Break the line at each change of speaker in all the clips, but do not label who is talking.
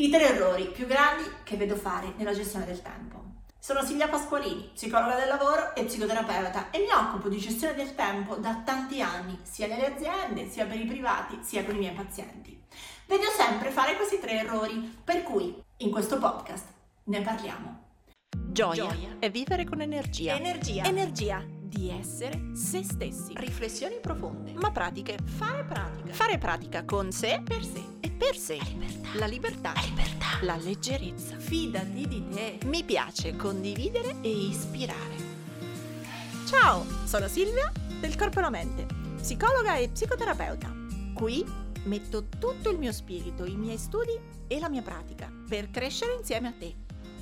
I tre errori più grandi che vedo fare nella gestione del tempo. Sono Silvia Pasqualini, psicologa del lavoro e psicoterapeuta e mi occupo di gestione del tempo da tanti anni, sia nelle aziende, sia per i privati, sia con i miei pazienti. Vedo sempre fare questi tre errori, per cui in questo podcast ne parliamo.
Gioia, Gioia è vivere con energia.
Energia.
Energia di essere se stessi.
Riflessioni profonde.
Ma pratiche.
Fare pratica.
Fare pratica con sé.
Per sé.
Per sé.
La libertà.
La libertà.
La libertà.
La leggerezza.
Fidati di te.
Mi piace condividere e ispirare. Ciao, sono Silvia del Corpo e la Mente, psicologa e psicoterapeuta. Qui metto tutto il mio spirito, i miei studi e la mia pratica per crescere insieme a te.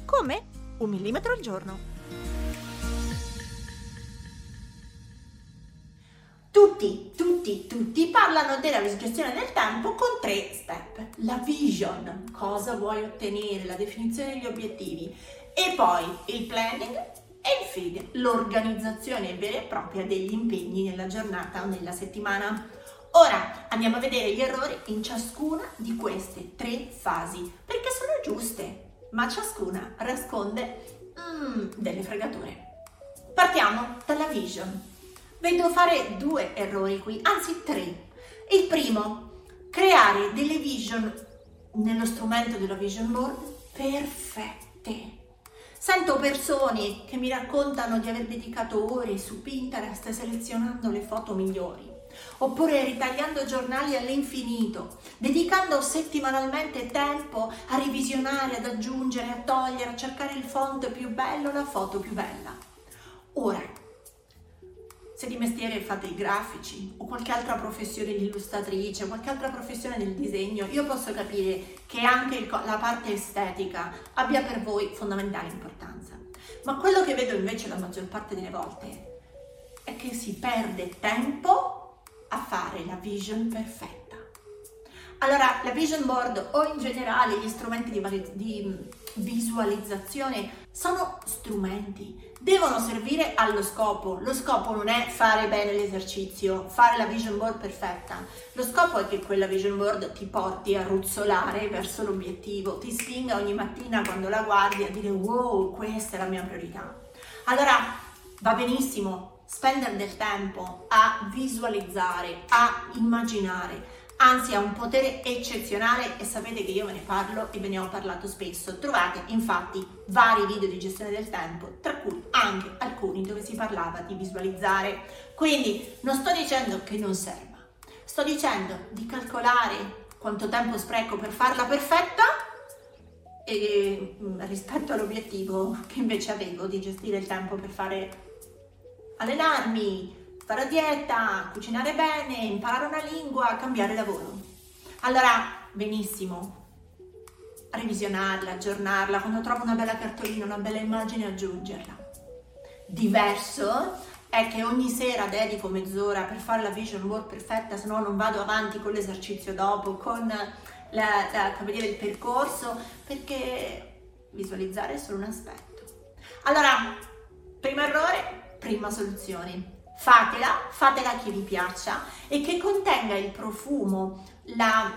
Come? Un millimetro al giorno.
Tutti, tutti, tutti parlano della gestione del tempo con tre step. La vision, cosa vuoi ottenere, la definizione degli obiettivi e poi il planning e infine l'organizzazione vera e propria degli impegni nella giornata o nella settimana. Ora andiamo a vedere gli errori in ciascuna di queste tre fasi perché sono giuste, ma ciascuna nasconde mm, delle fregature. Partiamo dalla vision. Vedo fare due errori qui, anzi tre. Il primo, creare delle vision nello strumento della vision board perfette. Sento persone che mi raccontano di aver dedicato ore su Pinterest selezionando le foto migliori, oppure ritagliando giornali all'infinito, dedicando settimanalmente tempo a revisionare, ad aggiungere, a togliere, a cercare il font più bello, la foto più bella. Ora, se di mestiere fate i grafici o qualche altra professione di illustratrice, qualche altra professione del disegno, io posso capire che anche il, la parte estetica abbia per voi fondamentale importanza. Ma quello che vedo invece la maggior parte delle volte è che si perde tempo a fare la vision perfetta. Allora, la vision board o in generale gli strumenti di, di visualizzazione sono strumenti, devono servire allo scopo. Lo scopo non è fare bene l'esercizio, fare la vision board perfetta. Lo scopo è che quella vision board ti porti a ruzzolare verso l'obiettivo, ti spinga ogni mattina quando la guardi a dire wow, questa è la mia priorità. Allora va benissimo spendere del tempo a visualizzare, a immaginare, anzi ha un potere eccezionale e sapete che io ve ne parlo e ve ne ho parlato spesso. Trovate infatti vari video di gestione del tempo, tra cui anche alcuni dove si parlava di visualizzare. Quindi non sto dicendo che non serva, sto dicendo di calcolare quanto tempo spreco per farla perfetta e mm, rispetto all'obiettivo che invece avevo di gestire il tempo per fare allenarmi, fare a dieta, cucinare bene, imparare una lingua, cambiare lavoro. Allora, benissimo, revisionarla, aggiornarla, quando trovo una bella cartolina, una bella immagine, aggiungerla. Diverso è che ogni sera dedico mezz'ora per fare la vision board perfetta, se no non vado avanti con l'esercizio dopo, con la, la, dire, il percorso, perché visualizzare è solo un aspetto. Allora, primo errore, prima soluzione fatela, fatela a chi vi piaccia e che contenga il profumo, la,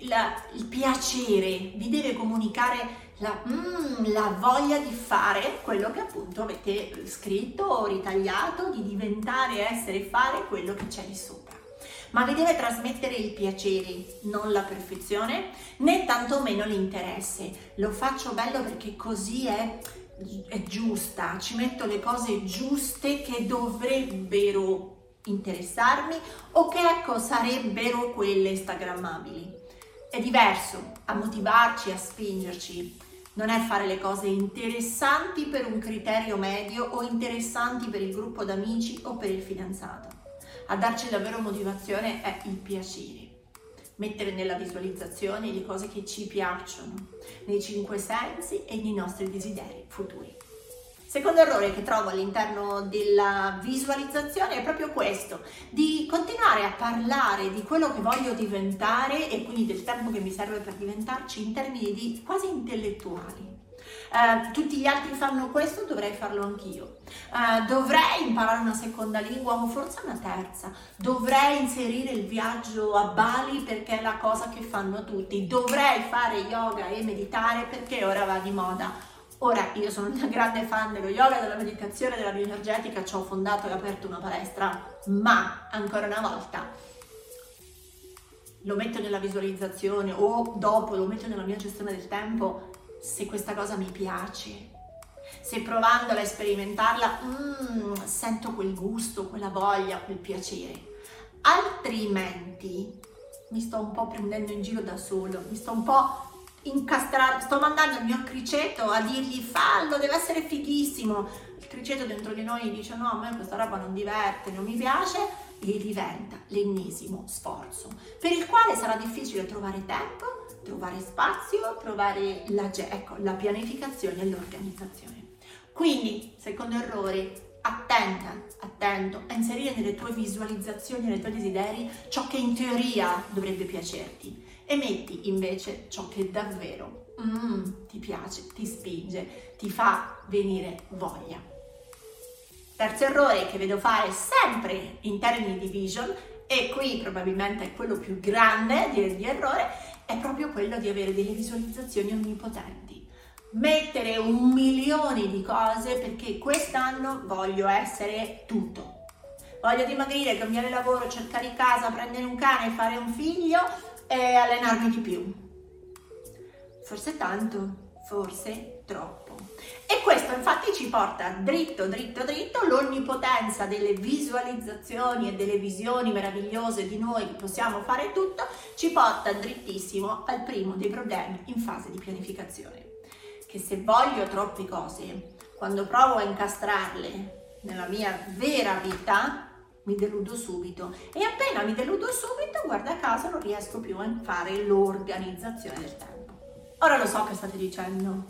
la, il piacere, vi deve comunicare la, mm, la, voglia di fare quello che appunto avete scritto o ritagliato, di diventare, essere, fare quello che c'è di sopra. Ma vi deve trasmettere il piacere, non la perfezione, né tantomeno l'interesse. Lo faccio bello perché così è è giusta, ci metto le cose giuste che dovrebbero interessarmi o che ecco sarebbero quelle instagrammabili. È diverso a motivarci, a spingerci. Non è fare le cose interessanti per un criterio medio o interessanti per il gruppo d'amici o per il fidanzato. A darci davvero motivazione è il piacere mettere nella visualizzazione le cose che ci piacciono, nei cinque sensi e nei nostri desideri futuri. Secondo errore che trovo all'interno della visualizzazione è proprio questo, di continuare a parlare di quello che voglio diventare e quindi del tempo che mi serve per diventarci in termini di quasi intellettuali. Uh, tutti gli altri fanno questo, dovrei farlo anch'io. Uh, dovrei imparare una seconda lingua o forse una terza. Dovrei inserire il viaggio a Bali perché è la cosa che fanno tutti. Dovrei fare yoga e meditare perché ora va di moda. Ora, io sono una grande fan dello yoga, della meditazione, della bioenergetica, ci ho fondato e aperto una palestra, ma ancora una volta lo metto nella visualizzazione o dopo lo metto nella mia gestione del tempo se questa cosa mi piace, se provandola e sperimentarla mm, sento quel gusto, quella voglia, quel piacere. Altrimenti mi sto un po' prendendo in giro da solo, mi sto un po' incastrando, sto mandando il mio criceto a dirgli fallo, deve essere fighissimo. Il criceto dentro di noi dice no, a me questa roba non diverte, non mi piace e diventa l'ennesimo sforzo per il quale sarà difficile trovare tempo trovare spazio, trovare la, ecco, la pianificazione e l'organizzazione. Quindi, secondo errore, attenta, attento a inserire nelle tue visualizzazioni, nei tuoi desideri, ciò che in teoria dovrebbe piacerti e metti invece ciò che davvero mm, ti piace, ti spinge, ti fa venire voglia. Terzo errore che vedo fare sempre in termini di vision, e qui probabilmente è quello più grande di, di errore, è proprio quello di avere delle visualizzazioni onnipotenti. Mettere un milione di cose perché quest'anno voglio essere tutto. Voglio dimagrire, cambiare lavoro, cercare casa, prendere un cane, fare un figlio e allenarmi di più. Forse tanto, forse troppo. E questo infatti ci porta dritto, dritto, dritto, l'onnipotenza delle visualizzazioni e delle visioni meravigliose di noi che possiamo fare tutto, ci porta drittissimo al primo dei problemi in fase di pianificazione. Che se voglio troppe cose, quando provo a incastrarle nella mia vera vita, mi deludo subito e appena mi deludo subito, guarda caso, non riesco più a fare l'organizzazione del tempo. Ora lo so che state dicendo,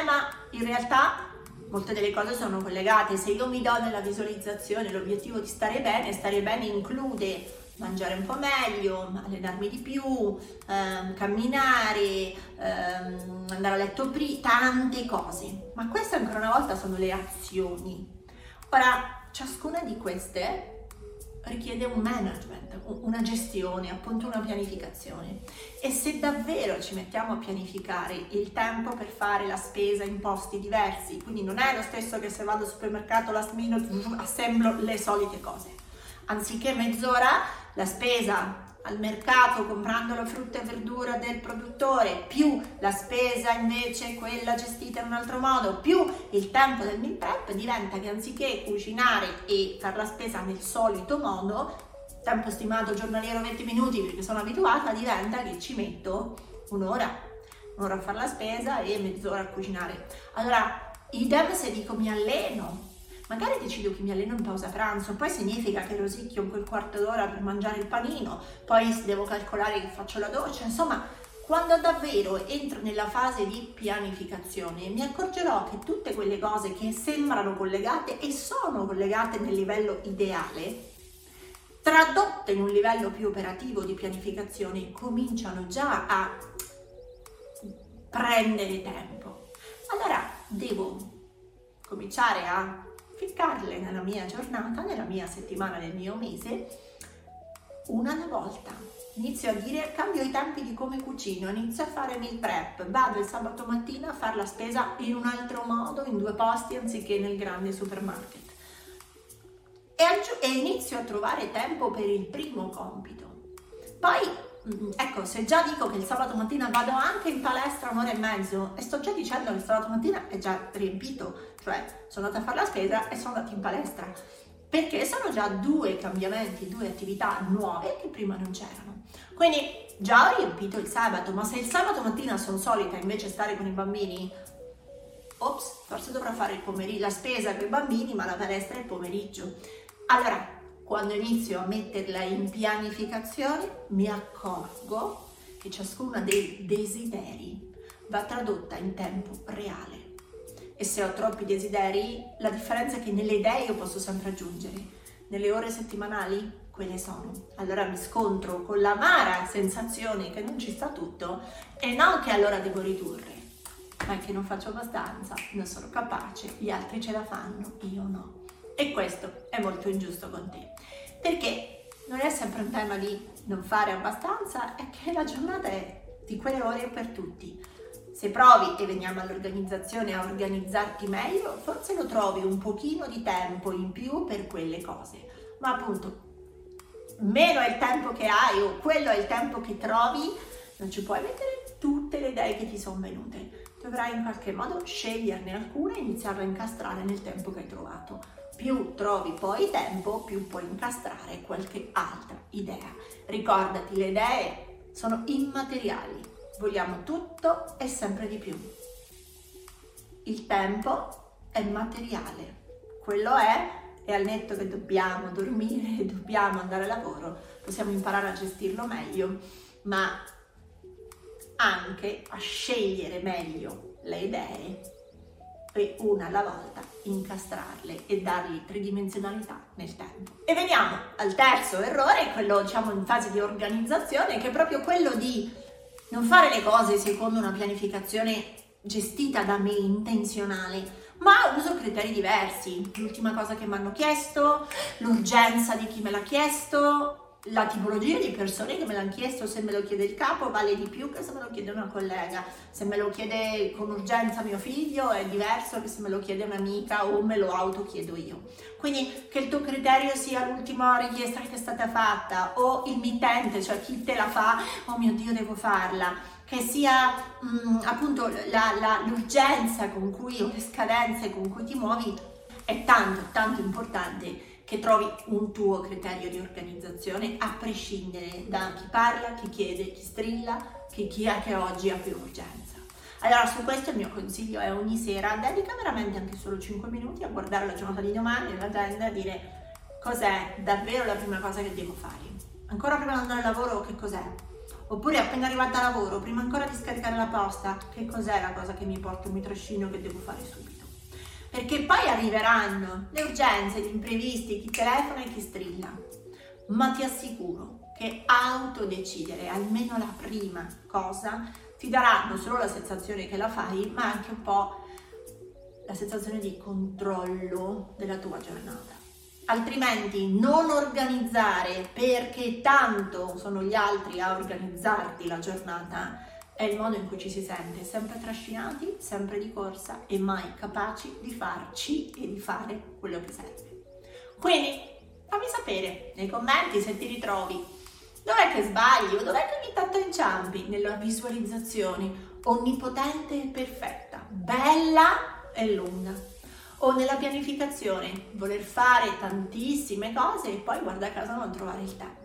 eh ma in realtà molte delle cose sono collegate, se io mi do nella visualizzazione l'obiettivo di stare bene, stare bene include mangiare un po' meglio, allenarmi di più, ehm, camminare, ehm, andare a letto prima, tante cose. Ma queste ancora una volta sono le azioni. Ora, ciascuna di queste richiede un management, una gestione, appunto una pianificazione. E se davvero ci mettiamo a pianificare il tempo per fare la spesa in posti diversi, quindi non è lo stesso che se vado al supermercato last minute assemblo le solite cose. Anziché mezz'ora, la spesa al mercato comprando la frutta e verdura del produttore, più la spesa invece quella gestita in un altro modo, più il tempo del meal prep, diventa che anziché cucinare e fare la spesa nel solito modo, tempo stimato giornaliero 20 minuti perché sono abituata, diventa che ci metto un'ora, un'ora a fare la spesa e mezz'ora a cucinare. Allora, idem se dico mi alleno, Magari decido che mi alleno in pausa pranzo, poi significa che rosicchio quel quarto d'ora per mangiare il panino, poi devo calcolare che faccio la doccia, insomma, quando davvero entro nella fase di pianificazione mi accorgerò che tutte quelle cose che sembrano collegate e sono collegate nel livello ideale, tradotte in un livello più operativo di pianificazione, cominciano già a prendere tempo. Allora devo cominciare a ficcarle nella mia giornata, nella mia settimana, nel mio mese, una alla volta. Inizio a dire cambio i tempi di come cucino, inizio a fare meal prep, vado il sabato mattina a fare la spesa in un altro modo, in due posti anziché nel grande supermarket. E, aggi- e inizio a trovare tempo per il primo compito. Poi Mm, ecco, se già dico che il sabato mattina vado anche in palestra un'ora e mezzo e sto già dicendo che il sabato mattina è già riempito, cioè sono andata a fare la spesa e sono andata in palestra, perché sono già due cambiamenti, due attività nuove che prima non c'erano. Quindi già ho riempito il sabato, ma se il sabato mattina sono solita invece stare con i bambini, ops, forse dovrò fare pomeriggio, la spesa per i bambini, ma la palestra è il pomeriggio. Allora, quando inizio a metterla in pianificazione mi accorgo che ciascuna dei desideri va tradotta in tempo reale. E se ho troppi desideri, la differenza è che nelle idee io posso sempre aggiungere. Nelle ore settimanali quelle sono. Allora mi scontro con l'amara sensazione che non ci sta tutto e non che allora devo ridurre. ma è che non faccio abbastanza, non sono capace, gli altri ce la fanno, io no. E questo è molto ingiusto con te, perché non è sempre un tema di non fare abbastanza, è che la giornata è di quelle ore per tutti. Se provi e veniamo all'organizzazione a organizzarti meglio, forse lo trovi un pochino di tempo in più per quelle cose, ma appunto meno è il tempo che hai o quello è il tempo che trovi, non ci puoi mettere tutte le idee che ti sono venute. Dovrai in qualche modo sceglierne alcune e iniziarle a incastrare nel tempo che hai trovato. Più trovi poi tempo, più puoi incastrare qualche altra idea. Ricordati, le idee sono immateriali, vogliamo tutto e sempre di più. Il tempo è materiale, quello è e al netto che dobbiamo dormire e dobbiamo andare a lavoro, possiamo imparare a gestirlo meglio, ma anche a scegliere meglio le idee e una alla volta incastrarle e dargli tridimensionalità nel tempo. E veniamo al terzo errore, quello diciamo in fase di organizzazione, che è proprio quello di non fare le cose secondo una pianificazione gestita da me, intenzionale, ma uso criteri diversi. L'ultima cosa che mi hanno chiesto, l'urgenza di chi me l'ha chiesto, la tipologia di persone che me l'hanno chiesto, se me lo chiede il capo vale di più che se me lo chiede una collega, se me lo chiede con urgenza mio figlio è diverso che se me lo chiede un'amica o me lo autochiedo io. Quindi che il tuo criterio sia l'ultima richiesta che ti è stata fatta o il mittente, cioè chi te la fa, oh mio Dio devo farla, che sia mh, mm, appunto la, la, l'urgenza con cui o le scadenze con cui ti muovi è tanto, tanto importante che trovi un tuo criterio di organizzazione a prescindere da chi parla, chi chiede, chi strilla, chi, chi è che oggi ha più urgenza. Allora su questo il mio consiglio è ogni sera dedica veramente anche solo 5 minuti a guardare la giornata di domani e a dire cos'è davvero la prima cosa che devo fare. Ancora prima di andare al lavoro che cos'è? Oppure appena arrivata a lavoro, prima ancora di scaricare la posta, che cos'è la cosa che mi porta mi trascino che devo fare subito? Perché poi arriveranno le urgenze, gli imprevisti, chi telefona e chi strilla. Ma ti assicuro che autodecidere almeno la prima cosa ti darà non solo la sensazione che la fai, ma anche un po' la sensazione di controllo della tua giornata. Altrimenti non organizzare perché tanto sono gli altri a organizzarti la giornata è il modo in cui ci si sente, sempre trascinati, sempre di corsa e mai capaci di farci e di fare quello che serve. Quindi fammi sapere nei commenti se ti ritrovi. Dov'è che sbagli o dov'è che ogni tanto inciampi nella visualizzazione onnipotente e perfetta, bella e lunga? O nella pianificazione, voler fare tantissime cose e poi guarda caso non trovare il tempo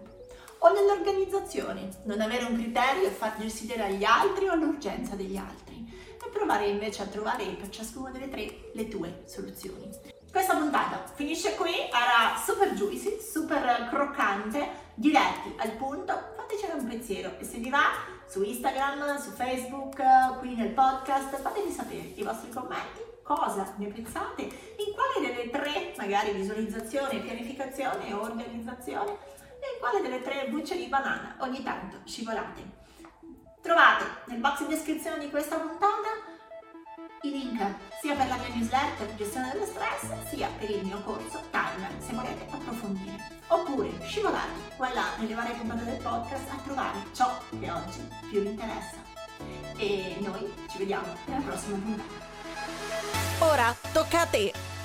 o nell'organizzazione, non avere un criterio e far decidere agli altri o all'urgenza degli altri. E provare invece a trovare per ciascuna delle tre le tue soluzioni. Questa puntata finisce qui, era super juicy, super croccante, diretti al punto, fatecene un pensiero. E se vi va su Instagram, su Facebook, qui nel podcast, fatemi sapere i vostri commenti, cosa ne pensate, in quale delle tre, magari visualizzazione, pianificazione o organizzazione, e quale delle tre bucce di banana ogni tanto scivolate. Trovate nel box in descrizione di questa puntata i link sia per la mia newsletter gestione dello stress sia per il mio corso Timer se volete approfondire. Oppure scivolate qua là nelle varie puntate del podcast a trovare ciò che oggi più vi interessa. E noi ci vediamo nella prossima puntata.
Ora tocca a te!